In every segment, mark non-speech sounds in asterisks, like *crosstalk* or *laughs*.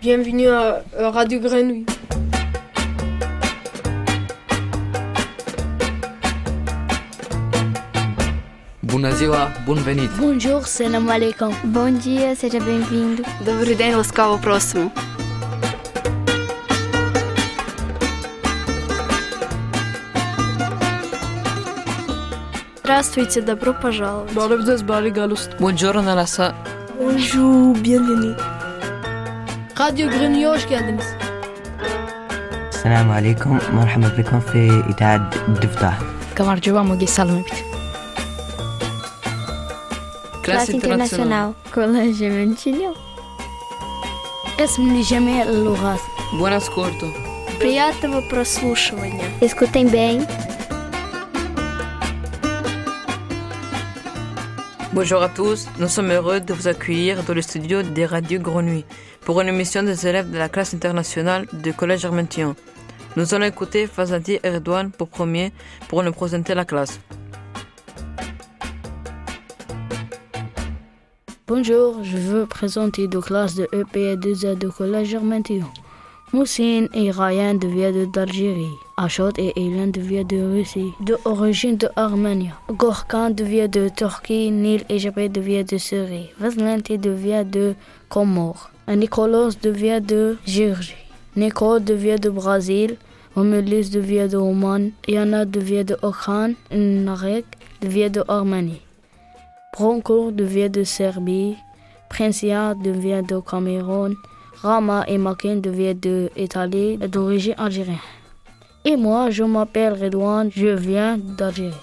Bienvenue à Radio Grenouille. Bună ziua, bun venit! Bonjour, salam alaikum. Bom dia, seja bem-vindo. Добрий день, ласкаво просимо. Здравствуйте, добро пожаловать. Buongiorno Lassa. Bonjour, bienvenue. Radyo Grenü'ye hoş geldiniz. Selamun Aleyküm. Merhaba bikum fi İtaat Dıfta. Classe Internacional. Colégio Mentilho. Esmini Jamel Buenas Corto. Приятного прослушивания. Escutem bem. Bonjour à tous, nous sommes heureux de vous accueillir dans le studio des radios Grenouille pour une émission des élèves de la classe internationale du Collège Armentillon. Nous allons écouter Fazadi et Redouane pour premier pour nous présenter la classe. Bonjour, je veux présenter deux classes de E EP2A du Collège Armentillon. Moussine et Ryan deviennent d'Algérie. Achot et Hélène deviennent de Russie, de origine de Arménie. Gorkan devient de Turquie, Nil et Jabé devient de Syrie. Vaslenti devient de Comores. Nicolas devient de Géorgie. Nico devient de Brésil. Romulis devient de Oman. Yana devient de Ukraine. Narek devient de Arménie. Devient de Serbie. Princia devient de Cameroun. Rama et Makin deviennent de Italie d'origine algérienne. Et moi, je m'appelle Redouane, je viens d'Algérie.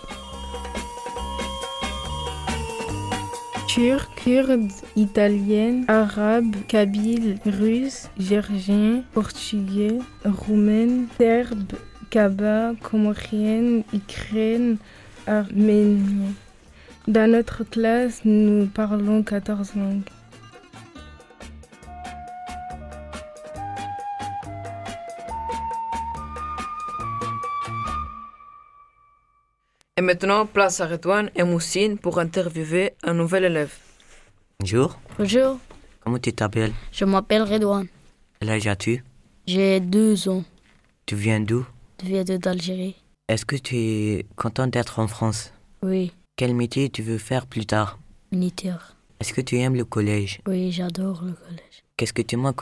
Turc, kurde, italienne, arabe, kabyle, russe, géorgien, portugais, roumaine, serbe, kaba, comorienne, ukraine, arménien. Dans notre classe, nous parlons 14 langues. Et maintenant, place à Redouane et Moussine pour interviewer un nouvel élève. Bonjour, Bonjour, comment tu t'appelles? Je m'appelle Redouane. Quel âge as-tu? J'ai deux ans. Tu viens d'où? Je viens de- d'Algérie. Est-ce que tu es content d'être en France? Oui, Quel métier tu veux faire plus tard? Militaire. Est-ce que tu aimes le collège? Oui, j'adore le collège. Qu'est-ce que tu manques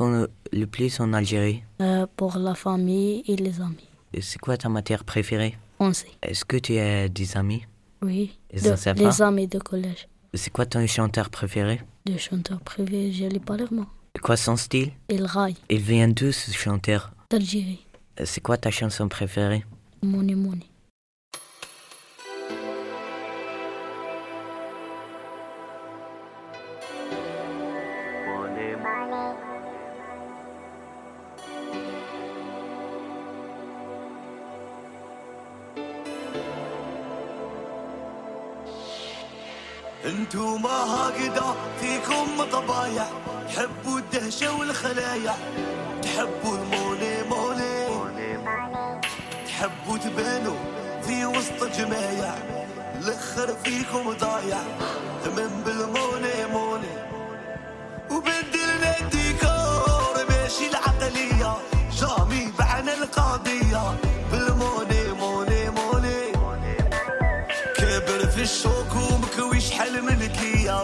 le plus en Algérie? Euh, pour la famille et les amis. Et C'est quoi ta matière préférée? Français. Est-ce que tu as des amis? Oui, Et de- amis de collège. C'est quoi ton chanteur préféré? De chanteur privé, je l'ai pas C'est quoi son style? Il raille Il vient d'où ce chanteur? d'Algérie. C'est quoi ta chanson préférée? Money money. انتو ما هكذا فيكم طبايع تحبوا الدهشة والخلايع تحبوا الموني موني. تحبوا تبانوا في وسط جمايع الآخر فيكم ضايع. من بالموني موني. وبدلنا الديكور ماشي العقلية. جامي بعنا القضية. elimin ki ya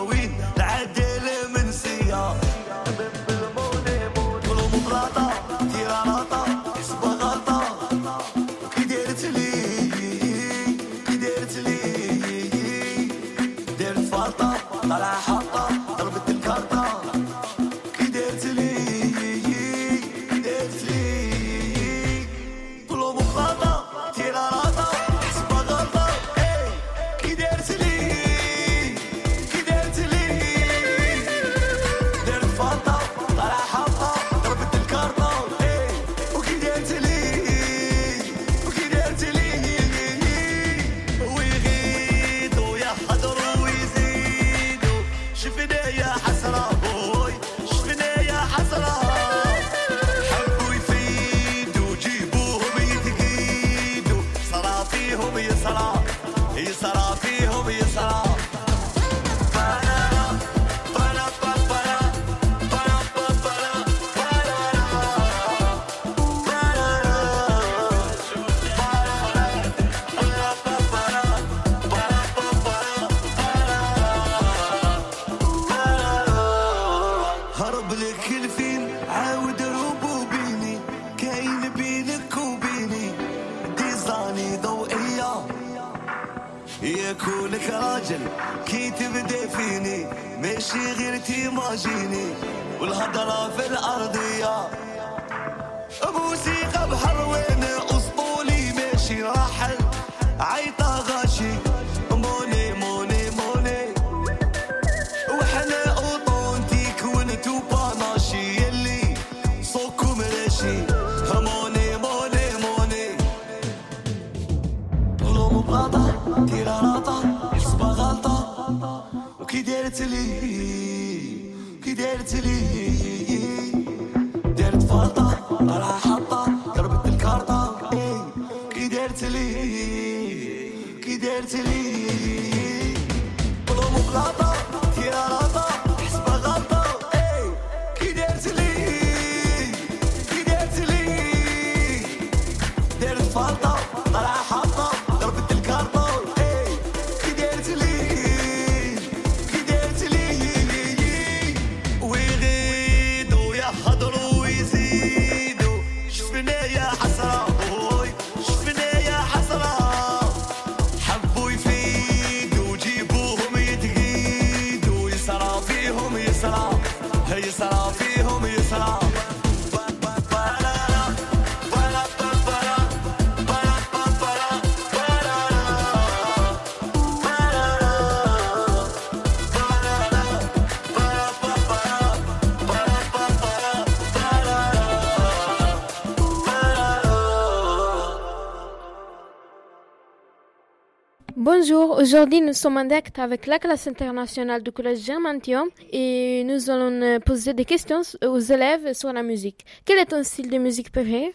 Bonjour, aujourd'hui nous sommes en direct avec la classe internationale du collège Germantium et nous allons euh, poser des questions aux élèves sur la musique. Quel est ton style de musique préféré?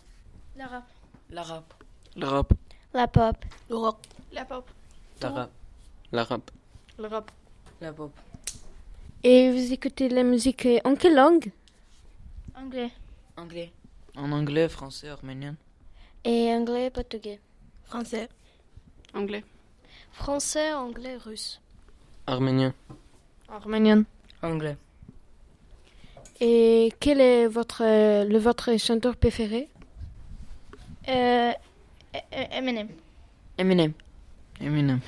L'arabe. L'arabe. La pop. Le rock. La pop. L'arabe. L'arabe. Le rap. La pop. Et vous écoutez la musique euh, en quelle langue? Anglais. Anglais. En anglais, français, arménien. Et anglais, portugais. Français. Anglais. Français, anglais, russe. Arménien. Arménien. Anglais. Et quel est votre, euh, le, votre chanteur préféré? Euh, Eminem. Eminem. Eminem.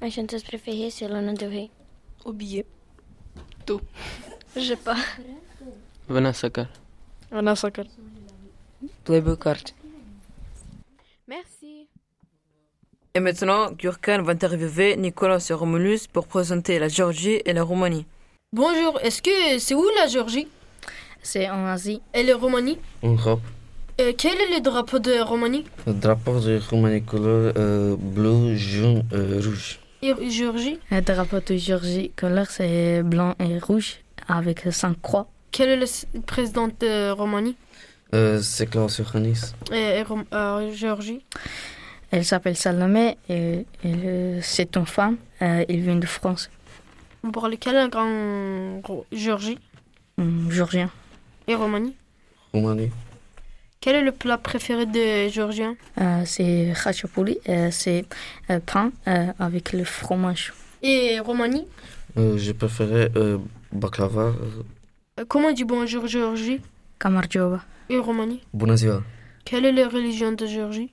Ma chanteuse préférée, c'est Lana Del Rey. Oublié. *laughs* Je sais pas. Vanessa Carr. Vanessa Carr. Playboy Cart. Merci. Et maintenant, Gurkan va interviewer Nicolas et Romulus pour présenter la Géorgie et la Roumanie. Bonjour, est-ce que c'est où la Géorgie? C'est en Asie. Et la Roumanie? En Europe, Euh, Quel est le drapeau de Roumanie? Le drapeau de Roumanie couleur euh, bleu, jaune, euh, rouge. Et Géorgie? Le drapeau de Géorgie, couleur c'est blanc et rouge avec cinq croix. Quel est le président de Roumanie? Euh, c'est Klaus Johannes. et, et euh, Géorgie? Elle s'appelle Salomé et, c'est une femme. Euh, elle vient de France, Vous parlez quelle langue Géorgie? Hum, géorgien. et Roumanie? Roumanie. Quel est le plat préféré des Géorgiens Euh, c'est khachapuri, euh, c'est euh, pain euh, avec le fromage. Et Roumanie? Euh, je préférais euh, baklava. euh, Euh, Comment on dit bonjour Géorgie? Kamarjova, et Roumanie? Bună ziua. Quelle est la religion de Géorgie?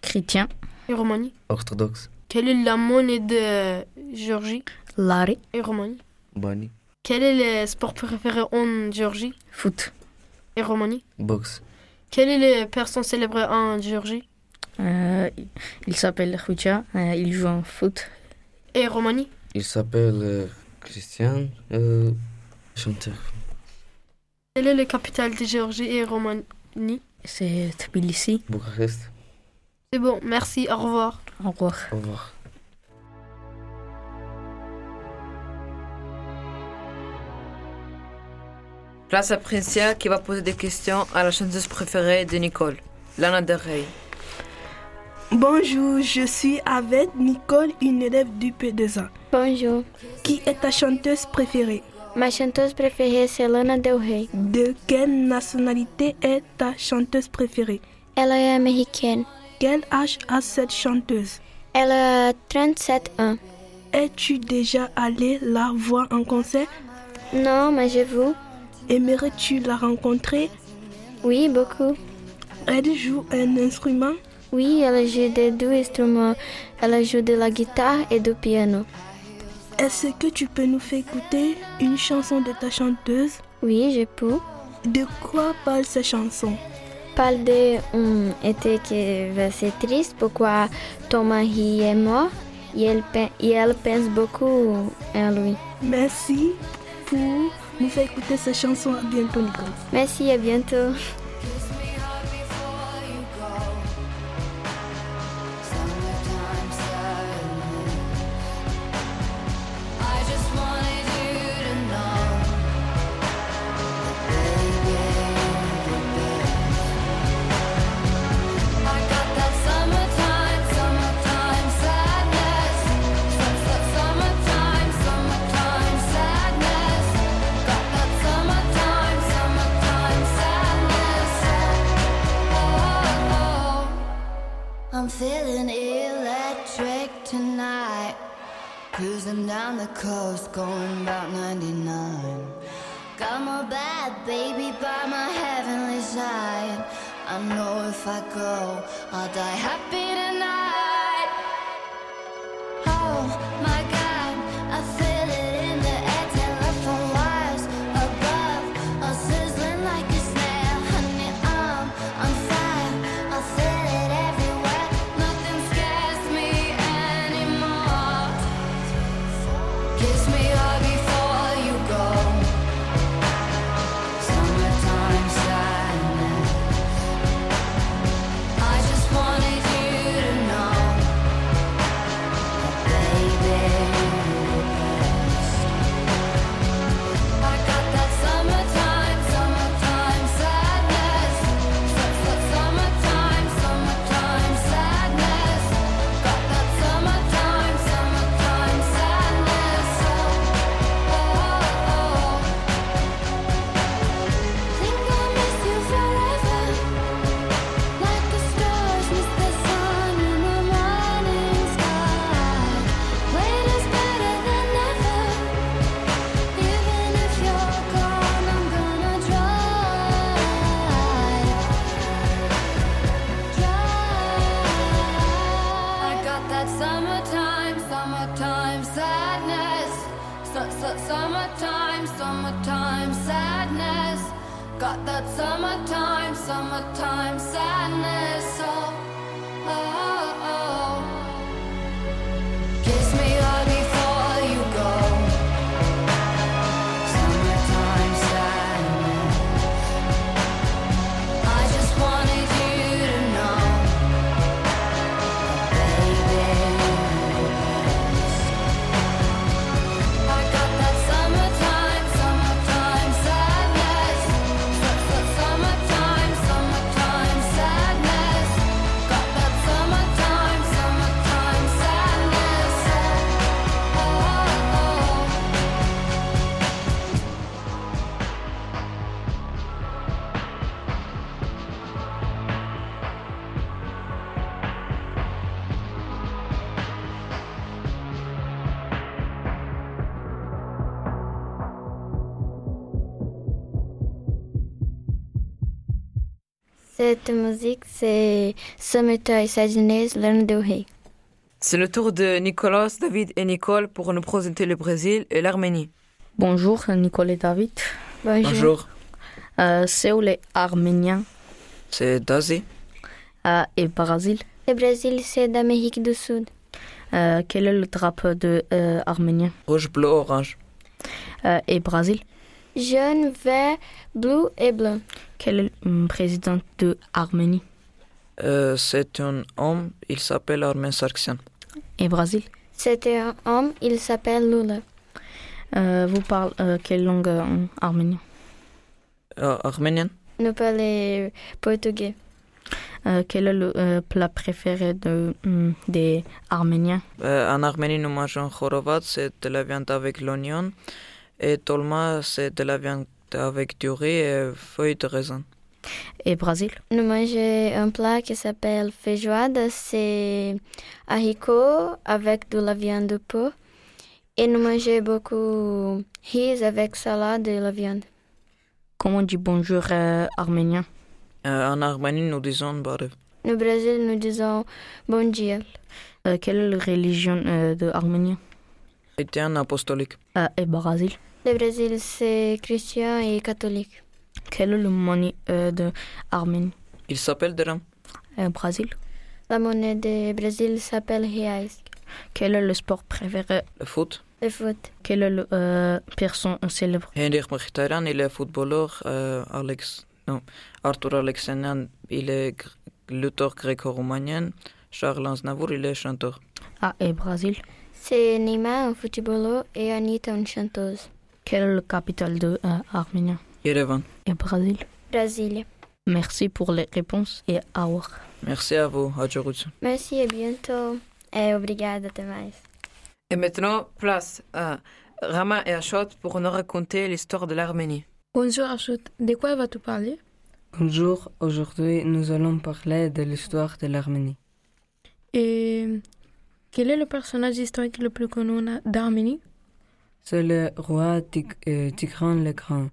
Chrétien, et Roumanie Orthodoxe. Quelle est la monnaie de Géorgie? Lari, et Roumanie Bani. Quel est le sport préféré en Géorgie? Foot. et Roumanie Boxe. Quelle est la personne célèbre en Géorgie? Euh, il s'appelle Khoucha, euh, il joue en foot. et Roumanie Il s'appelle euh, Christian. Euh, chanteur. Quelle est la capitale de Géorgie et Roumanie C'est Tbilissi. Bucarest. C'est bon, merci, au revoir. Au revoir. Au revoir. Place à Princia qui va poser des questions à la chanteuse préférée de Nicole, Lana Del Rey. Bonjour, je suis avec Nicole, une élève du P2A. Bonjour. Qui est ta chanteuse préférée? Ma chanteuse préférée, c'est Lana Del Rey. De quelle nationalité est ta chanteuse préférée? Elle est américaine. Quel âge a cette chanteuse Elle a 37 ans. Es-tu déjà allé la voir en concert? Non, mais je vous. Aimerais-tu la rencontrer? Oui, beaucoup. Elle joue un instrument? Oui, elle joue des deux instruments. Elle joue de la guitare et du piano. Est-ce que tu peux nous faire écouter une chanson de ta chanteuse? Oui, je peux. De quoi parle cette chanson? Parle de un été qui va ser triste pourquoi ton mari est mort? Et elle, pe- et elle pense beaucoup en lui. Merci pour nous faire écouter cette chanson. À bientôt, Nicole. Merci, à bientôt. Know if I go, I'll die happy tonight. Cette musique, c'est Sadness, Lana Del Rey. C'est le tour de Nicolas, David et Nicole pour nous présenter le Brésil et l'Arménie. Bonjour, Nicole et David. Bonjour. Euh, Séoul est arménien C'est d'Asie. euh, et Brésil? Le Brésil, c'est d'Amérique du Sud. Euh, quel est le drapeau de euh, arménien? Rouge, bleu, orange. Euh, Et Brésil? Jaune, vert, bleu et blanc. Quel est le hum, président de Arménie? Euh, c'est un homme, il s'appelle Armen Sargsyan. Et Brésil? C'était un homme, il s'appelle Lula. Euh, vous parlez euh, quelle langue en arménien? Euh, arménien. Nous parlons portugais. Euh, Quel est le euh, plat préféré de, hum, des Arméniens? Euh, en Arménie, nous mangeons khorovat, c'est de la viande avec l'oignon. Et tolma, c'est de la viande avec du riz et feuilles de raisin. Et Brésil? Nous mangeons un plat qui s'appelle feijoada. C'est haricots avec de la viande de porc. Et nous mangeons beaucoup riz avec salade et la viande. Comment on dit bonjour euh, arménien? Euh, en Arménie, nous disons barev. Au Brésil, nous disons bon dia. Euh, quelle est la religion euh, de Arménie? Chrétien apostolique. euh, Et Brésil? Le Brésil, c'est chrétien et catholique. Quelle est le monnaie euh, de Arménie? Il s'appelle Dram. euh, Brésil La monnaie du Brésil s'appelle reais. Quel est le sport préféré? Le foot. Le foot. Quelle est la euh, personne célèbre? Henrik Mkhitaryan, il est footballeur. Euh, Alex, non, Arthur Alexanian, il est lutteur gréco-romanien. Charles Aznavour, il est chanteur. Ah, et Brésil? C'est Neymar, un footballeur, et Anita, une chanteuse. Quelle est la capitale de euh, Arménie? Yerevan. Et Brésil? Brésil. Merci pour les réponses et au revoir. Merci à vous. Adjorutsu. Merci et bientôt. Et obrigada, até mais. Et maintenant, place à Rama et Ashot pour nous raconter l'histoire de l'Arménie. Bonjour Ashot, de quoi vas-tu parler? Bonjour, aujourd'hui nous allons parler de l'histoire de l'Arménie. Et quel est le personnage historique le plus connu d'Arménie? C'est le roi Tig- euh, Tigran le Grand.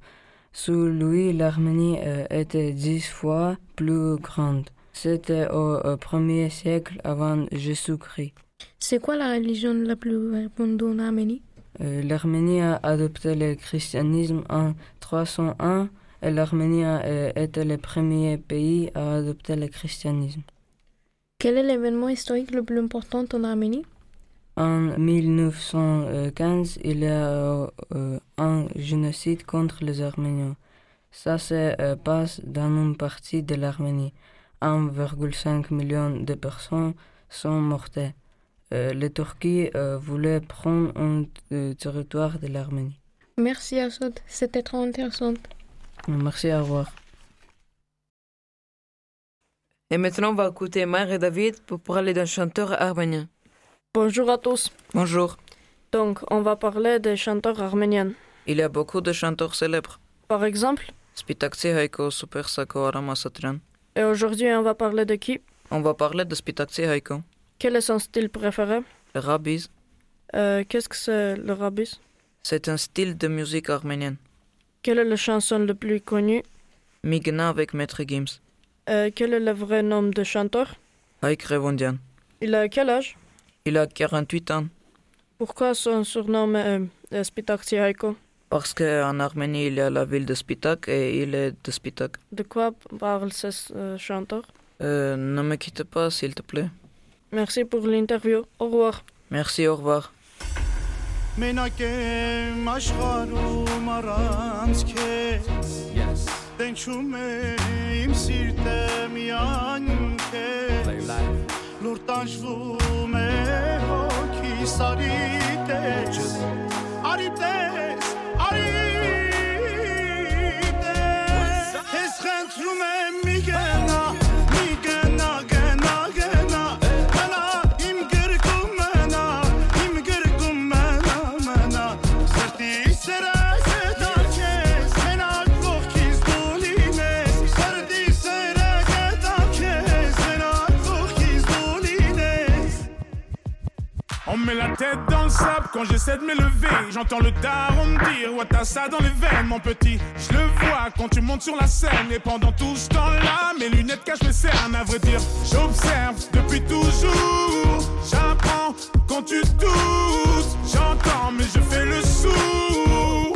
Sous lui, l'Arménie euh, était dix fois plus grande. C'était au premier siècle avant Jésus-Christ. C'est quoi la religion la plus répandue en Arménie? Euh, L'Arménie a adopté le christianisme en 301 et l'Arménie a été le premier pays à adopter le christianisme. Quel est l'événement historique le plus important en Arménie? En 1915, il y a euh, un génocide contre les Arméniens. Ça se euh, passe dans une partie de l'Arménie. 1,5 million de personnes sont mortes. Euh, la Turquie euh, voulait prendre un euh, territoire de l'Arménie. Merci Ashot, c'était trop intéressant. Merci, au revoir. Et maintenant, on va écouter Mère et David pour parler d'un chanteur arménien. Bonjour à tous. Bonjour. Donc, on va parler des chanteurs arméniens. Il y a beaucoup de chanteurs célèbres. Par exemple, Spitaxi Haiko, Super Sako, Aram Asatran. et aujourd'hui, on va parler de qui? On va parler de Spitaxi Haiko. Quel est son style préféré? Le Rabbiz, Euh, Qu'est-ce que c'est le rabbis c'est un style de musique arménienne. Quelle est la chanson la plus connue? Migna avec Maître Gims. Euh, Quel est le vrai nom de chanteur? Haïk Revondian. Il a quel âge? Il a 48 ans. Pourquoi son surnom est euh, Spitak Tsihaiko Parce qu'en Arménie, il y a la ville de Spitak et il est de Spitak. De quoi parle ce euh, chanteur Euh, ne me quitte pas, s'il te plaît. Merci pour l'interview. Au revoir. Merci, au revoir. մենակ եմ աշխարհում առանց քեզ yes տենչում է իմ սիրտը միայն քեզ Լուր տանջվում է հոգիս արի տես արի տես արի տես ես խնդրում եմ մի գնա tête dans le sable quand j'essaie de m'élever. J'entends le daron me dire Ouais, t'as ça dans les veines, mon petit. Je le vois quand tu montes sur la scène. Et pendant tout ce temps-là, mes lunettes cachent mes cernes. À vrai dire, j'observe depuis toujours. J'apprends quand tu doutes. J'entends, mais je fais le sourd.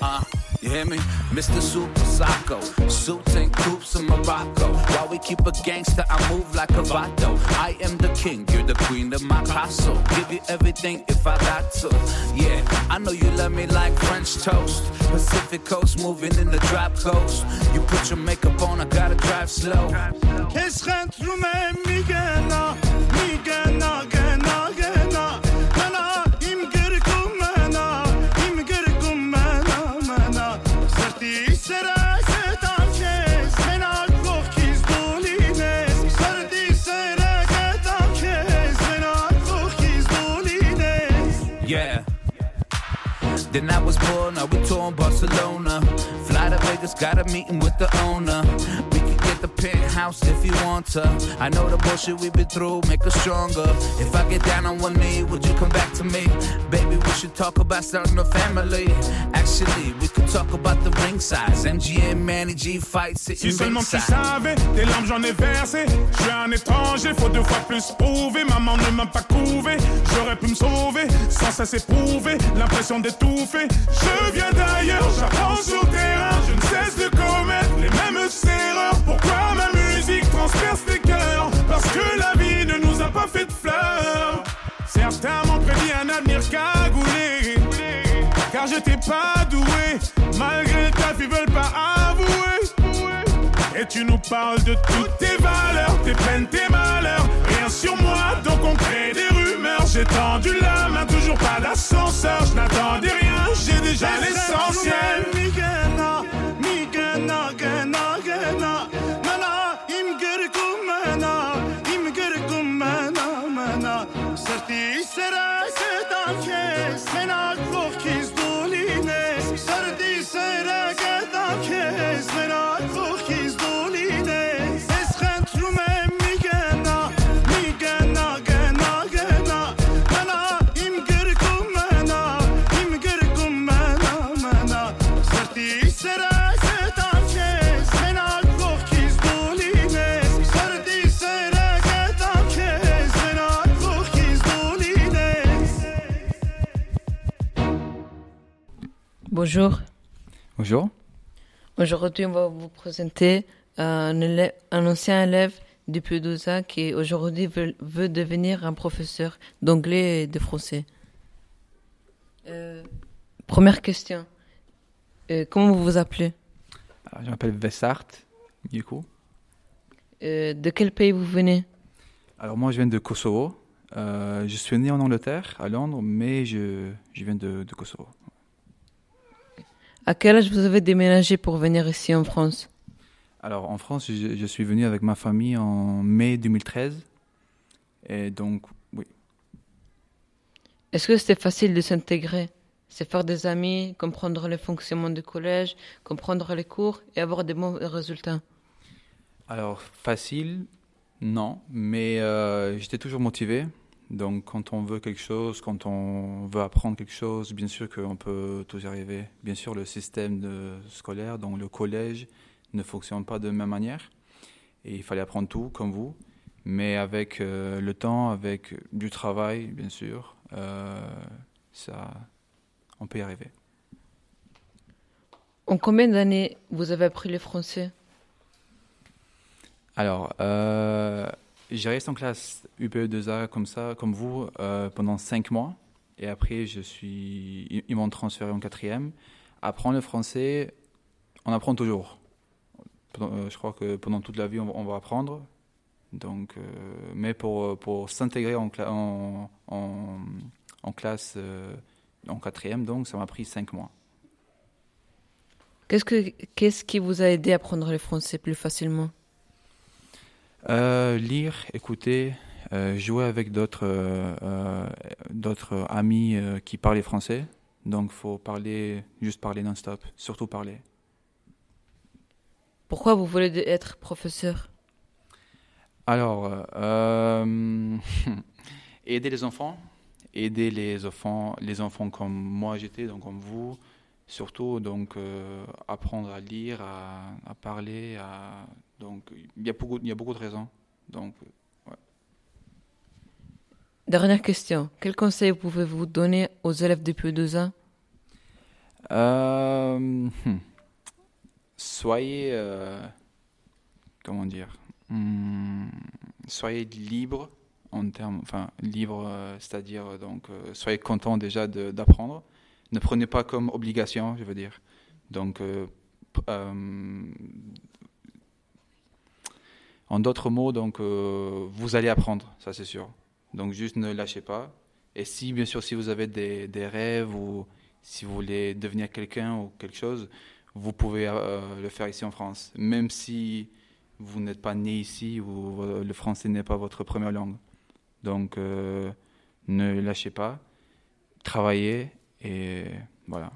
Uh, You hear me? Mr. Super Sako, Suits and coops in Morocco. While we keep a gangster, I move like a vato. I am the king, you're the queen of my castle. Give you everything if I got to. Yeah, I know you love me like French toast. Pacific coast, moving in the drop coast. You put your makeup on, I gotta drive slow. Kiss خند through me, میگه نه Born, we touring Barcelona. Fly to Vegas, got a meeting with the owner. If you want to. I know the bullshit we've been through, make us stronger. If I get down on one knee, would you come back to me? Baby, we should talk about starting a family. Actually, we could talk about the ring size. MGM, Manny G fight Si sitting seulement tu savais, des larmes j'en ai versé. Je suis un étranger, faut deux fois plus prouver. Maman ne m'a pas couvé, j'aurais pu me sauver sans cesse éprouver l'impression d'étouffer. Je viens d'ailleurs, j'apprends sur terrain. Je ne cesse de les cœurs Parce que la vie ne nous a pas fait de fleurs. Certains m'ont prédit un avenir cagoulé. Car j'étais pas doué, malgré ta ils veulent pas avouer. Et tu nous parles de toutes tes valeurs, tes peines, tes malheurs. Rien sur moi, donc on crée des rumeurs. J'ai tendu la main, toujours pas d'ascenseur. Je n'attendais rien, j'ai déjà l'essentiel. Bonjour. Bonjour. Aujourd'hui, on va vous présenter un, élève- un ancien élève du P12A qui aujourd'hui veut, veut devenir un professeur d'anglais et de français. Euh, première question. Euh, comment vous vous appelez? Alors, je m'appelle Vessart, du coup. Euh, De quel pays vous venez? Alors moi, je viens de Kosovo. Euh, je suis né en Angleterre, à Londres, mais je, je viens de, de Kosovo. À quel âge vous avez déménagé pour venir ici en France? Alors en France, je, je suis venu avec ma famille en mai 2013. Et donc, oui. Est-ce que c'était facile de s'intégrer? C'est faire des amis, comprendre le fonctionnement du collège, comprendre les cours et avoir des bons résultats? Alors facile, non, mais euh, j'étais toujours motivé. Donc quand on veut quelque chose, quand on veut apprendre quelque chose, bien sûr qu'on peut tous y arriver. Bien sûr, le système de scolaire, donc le collège, ne fonctionne pas de la même manière. Et il fallait apprendre tout, comme vous. Mais avec euh, le temps, avec du travail, bien sûr, euh, ça, on peut y arriver. En combien d'années vous avez appris le français? Alors, euh, j'ai resté en classe UPE2A comme ça, comme vous, euh, pendant cinq mois. Et après, je suis, ils- m'ont transféré en quatrième. Apprendre le français, on apprend toujours. Euh, je crois que pendant toute la vie, on, va- apprendre. Donc, euh, mais pour, pour s'intégrer en, cla- en, en, classe en quatrième, donc, ça m'a pris cinq mois. Qu'est-ce, que, qu'est-ce qui vous a aidé à apprendre le français plus facilement? Lire, écouter, euh, jouer avec d'autres euh, euh, d'autres amis euh, qui parlent français. Donc, faut parler, juste parler non-stop, surtout parler. Pourquoi vous voulez être professeur? Alors, euh, *laughs* aider les enfants, aider les enfants, les enfants comme moi j'étais, donc comme vous, surtout donc euh, apprendre à lire, à, à parler, à donc il y a beaucoup, il y a beaucoup de raisons. Donc, ouais. Dernière question. Quel conseil pouvez-vous donner aux élèves du P2A Euh, hmm. Soyez, euh, comment dire, hmm, soyez libre en termes, enfin libre, c'est-à-dire donc soyez content déjà d'apprendre. Ne prenez pas comme obligation, je veux dire. Donc, euh, euh, en d'autres mots, donc euh, vous allez apprendre, ça c'est sûr. Donc juste ne lâchez pas. Et si bien sûr si vous avez des, des rêves ou si vous voulez devenir quelqu'un ou quelque chose, vous pouvez le faire ici en France, même si vous n'êtes pas né ici ou le français n'est pas votre première langue. Donc ne lâchez pas, travaillez et voilà.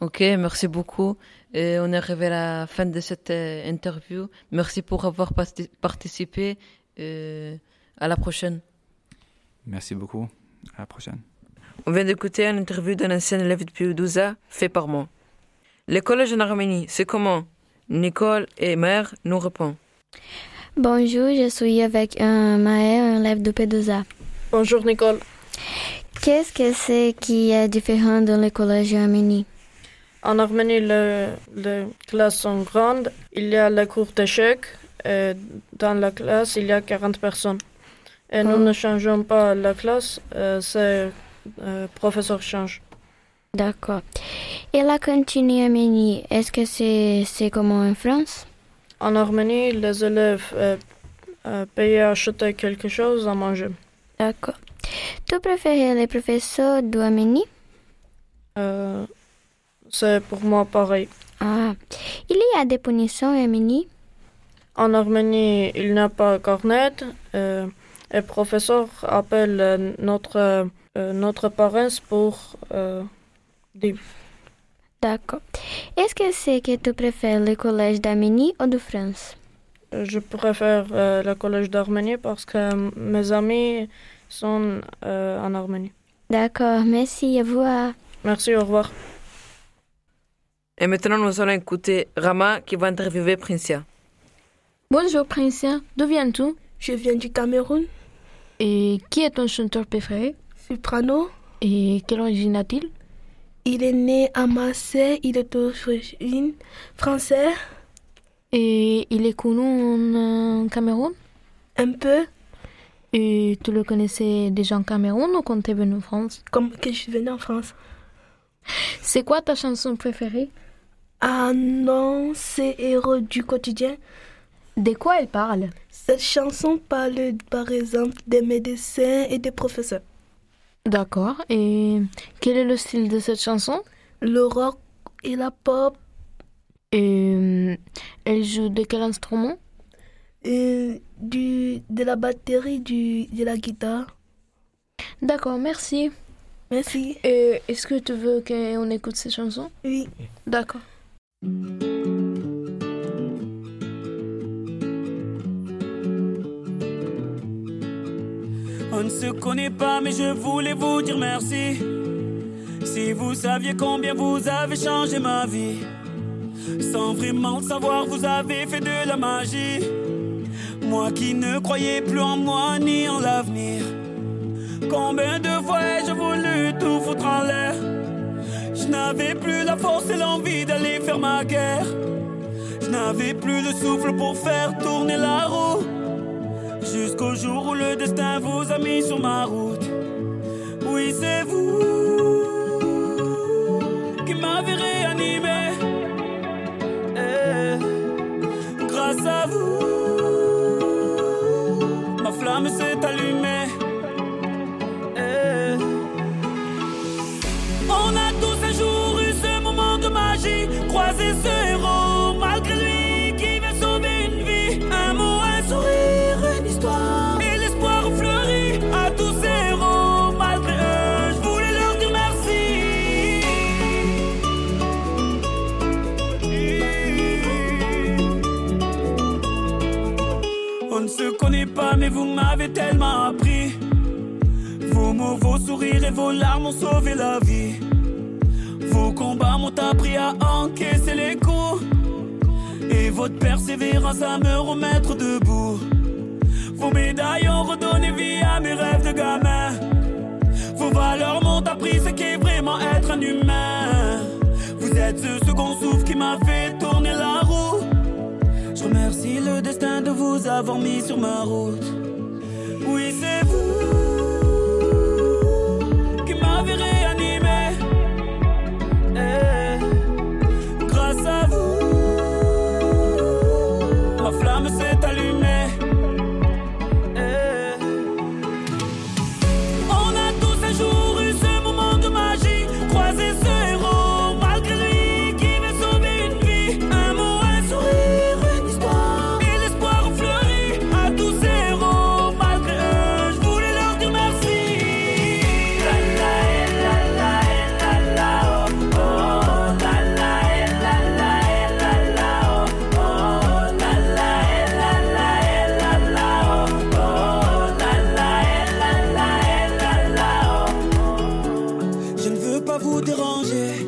Ok, merci beaucoup. Et on est arrivé à la fin de cette euh, interview. Merci pour avoir parti- participé. À la prochaine. Merci beaucoup. À la prochaine. On vient d'écouter une interview d'un ancien élève de Piudouza fait par moi. Le collège en Arménie, c'est comment? Nicole et Mère nous répondent. Bonjour, je suis avec un Maher, un élève de P2A. Bonjour Nicole. Qu'est-ce que c'est qui est différent dans le collège arménien En Arménie, le- les classes sont grandes. Il y a la cour d'échecs. Dans la classe, il y a 40 personnes. Et nous Oh. ne changeons pas la classe. c'est euh, professeur change. D'accord. Et la cantine arménienne, est-ce que c'est c'est comme en France? En Arménie, les élèves euh, euh, payent à acheter quelque chose à manger. D'accord. Tu préfères les professeurs d'Arménie Euh, c'est pour moi pareil. Ah, il y a des punitions en Arménie En Arménie, il n'y a pas cornet. Euh, et professeur appelle euh, notre, euh, notre parents pour euh, dire. D'accord. Est-ce que c'est que tu préfères le collège d'Arménie ou de France? Euh, Je préfère euh, le collège d'Arménie parce que mes amis sont euh, en Arménie. D'accord, merci, au revoir. Merci, au revoir. Et maintenant, nous allons écouter Rama qui va interviewer Princia. Bonjour Princia, d'où viens-tu? Je viens du Cameroun. Et qui est ton chanteur préféré? Soprano. Et quelle origine a-t-il? Il est né à Marseille. Il est d'origine français. Et il est connu en euh, Cameroun? Un peu. Et tu le connaissais déjà en Cameroun ou quand tu es venu en France? Comme que je suis venue en France. C'est quoi ta chanson préférée? Ah non, c'est Héros du quotidien. De quoi elle parle? Cette chanson parle par exemple des médecins et des professeurs. D'accord. Et quel est le style de cette chanson? Le rock et la pop. Et euh, elle joue de quel instrument? Et du, de la batterie, du, de la guitare. D'accord, merci. Merci. Et est-ce que tu veux qu'on écoute cette chanson? Oui. D'accord. On ne se connaît pas, mais je voulais vous dire merci. Si vous saviez combien vous avez changé ma vie, sans vraiment le savoir, vous avez fait de la magie. Moi qui ne croyais plus en moi ni en l'avenir. Combien de fois ai-je voulu tout foutre en l'air? Je n'avais plus la force et l'envie d'aller faire ma guerre. Je n'avais plus le souffle pour faire tourner la roue. Jusqu'au jour où le destin vous a mis sur ma route. Oui, c'est vous qui m'avez réanimé. Eh, grâce à vous, Italie sourires et vos larmes ont sauvé la vie. Vos combats m'ont appris à encaisser les coups. Et votre persévérance à me remettre debout. Vos médailles ont redonné vie à mes rêves de gamin. Vos valeurs m'ont appris ce qu'est vraiment être un humain. Vous êtes ce second souffle qui m'a fait tourner la roue. Je remercie le destin de vous avoir mis sur ma route. Oui, c'est vous m'avez réanimé. Déranger,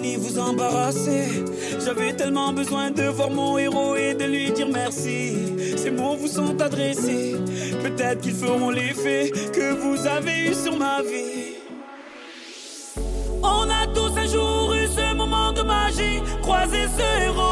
ni vous embarrasser. J'avais tellement besoin de voir mon héros et de lui dire merci. Ces mots vous sont adressés, peut-être qu'ils feront l'effet que vous avez eu sur ma vie. On a tous un jour eu ce moment de magie, croisé ce héros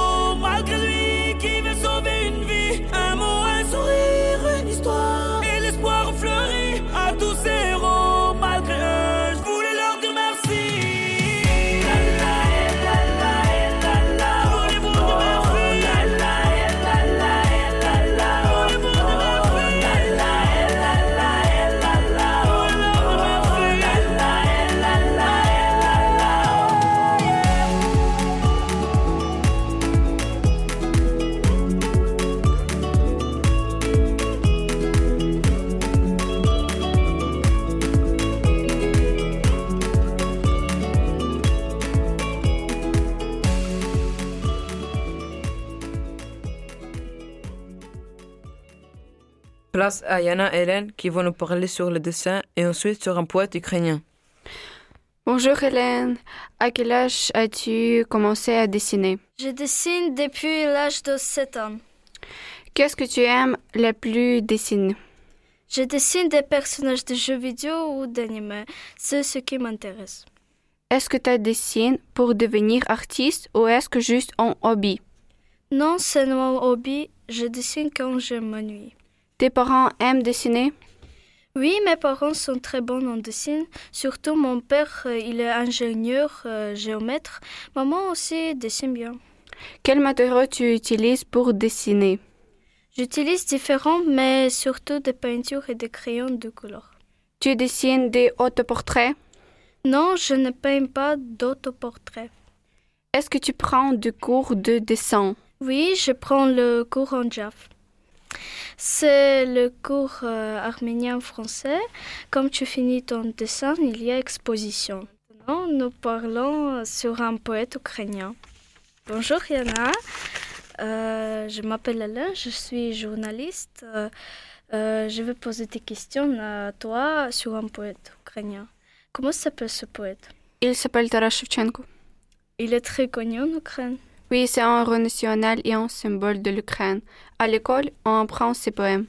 Place à Yana et Hélène qui vont nous parler sur le dessin et ensuite sur un poète ukrainien. Bonjour Hélène, à quel âge as-tu commencé à dessiner? Je dessine depuis l'âge de 7 ans. Qu'est-ce que tu aimes le plus dessiner? Je dessine des personnages de jeux vidéo ou d'anime. C'est ce qui m'intéresse. Est-ce que tu dessines pour devenir artiste ou est-ce que juste un hobby? Non, c'est mon hobby. Je dessine quand je m'ennuie. Tes parents aiment dessiner? Oui, mes parents sont très bons en dessin. Surtout mon père, euh, il est ingénieur euh, géomètre. Maman aussi dessine bien. Quels matériaux tu utilises pour dessiner? J'utilise différents, mais surtout des peintures et des crayons de couleur. Tu dessines des autoportraits? Non, je ne peins pas d'autoportraits. Est-ce que tu prends du cours de dessin? Oui, je prends le cours en JAF. C'est le cours euh, arménien-français. Comme tu finis ton dessin, il y a exposition. Maintenant, nous parlons sur un poète ukrainien. Bonjour Yana, Euh, je m'appelle Alain, je suis journaliste. Euh, euh, je vais poser des questions à toi sur un poète ukrainien. Comment s'appelle ce poète? Il s'appelle Taras Shevchenko. Il est très connu en Ukraine. Oui, c'est un héros national et un symbole de l'Ukraine. À l'école, on apprend ses poèmes.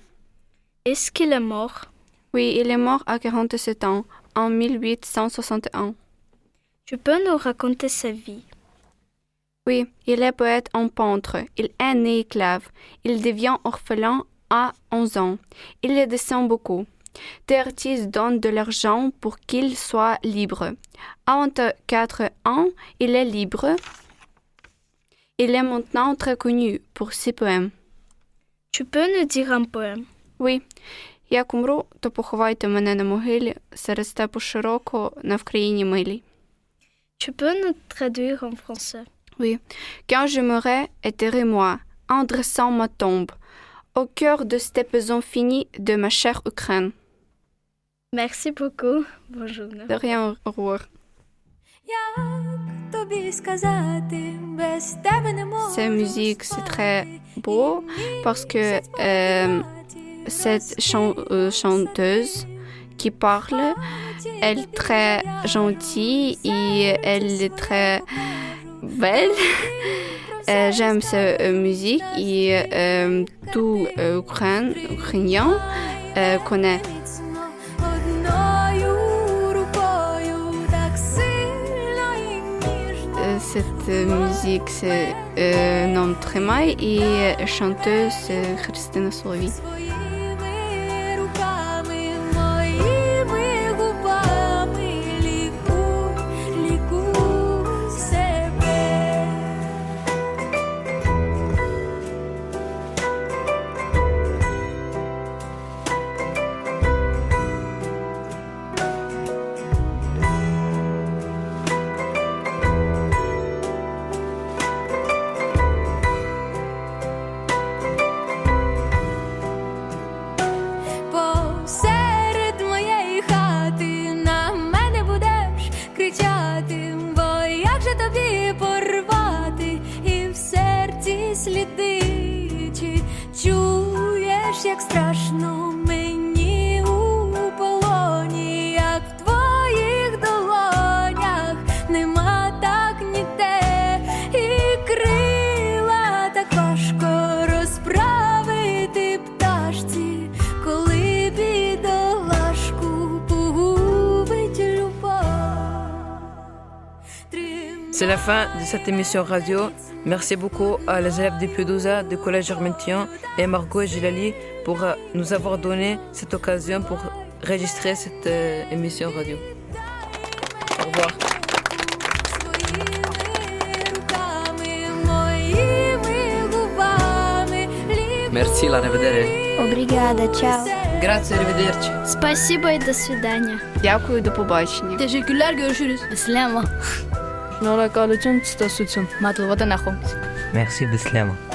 Est-ce qu'il est mort? Oui, il est mort à 47 ans, en 1861. Tu peux nous raconter sa vie? Oui, il est poète en peintre. Il est né esclave. Il devient orphelin à 11 ans. Il le descend beaucoup. Des artistes donnent de l'argent pour qu'il soit libre. À 24 ans, il est libre. Il est maintenant très connu pour ses poèmes. Tu peux nous dire un poème Oui. Як умру, то поховайте мене на могилі серед степу широко на Вкраїні милій. Tu peux nous traduire en français Oui. Quand je mourrai, éterrez-moi, en dressant ma tombe, au cœur de steppes infinies de ma chère Ukraine. Merci beaucoup. Bonjour. De rien, au revoir. Cette musique, c'est très beau parce que euh, cette chan- euh, chanteuse qui parle, elle est très gentille et elle est très belle. *laughs* Euh, J'aime cette euh, musique et tout Ukrainien connaît. cette euh, musique, c'est euh, Nom Tremay et euh, chanteuse euh, Christina Slovi. C'est la fin de cette émission radio. Merci beaucoup à les élèves de Pedusa, du Collège Armentien et Margot et Gilali pour euh, nous avoir donné cette occasion pour enregistrer cette euh, émission radio. Au revoir. Merci, la rivedere. Obrigada, ciao. Grazie, arrivederci. Спасибо и до свидания. Дякую, до побачення. Teşekkürler görüşürüz. Selam. Շնորհակալություն ցտեսություն։ Մատլովոդը նախոմ։ Մերսի Բիսլեմը։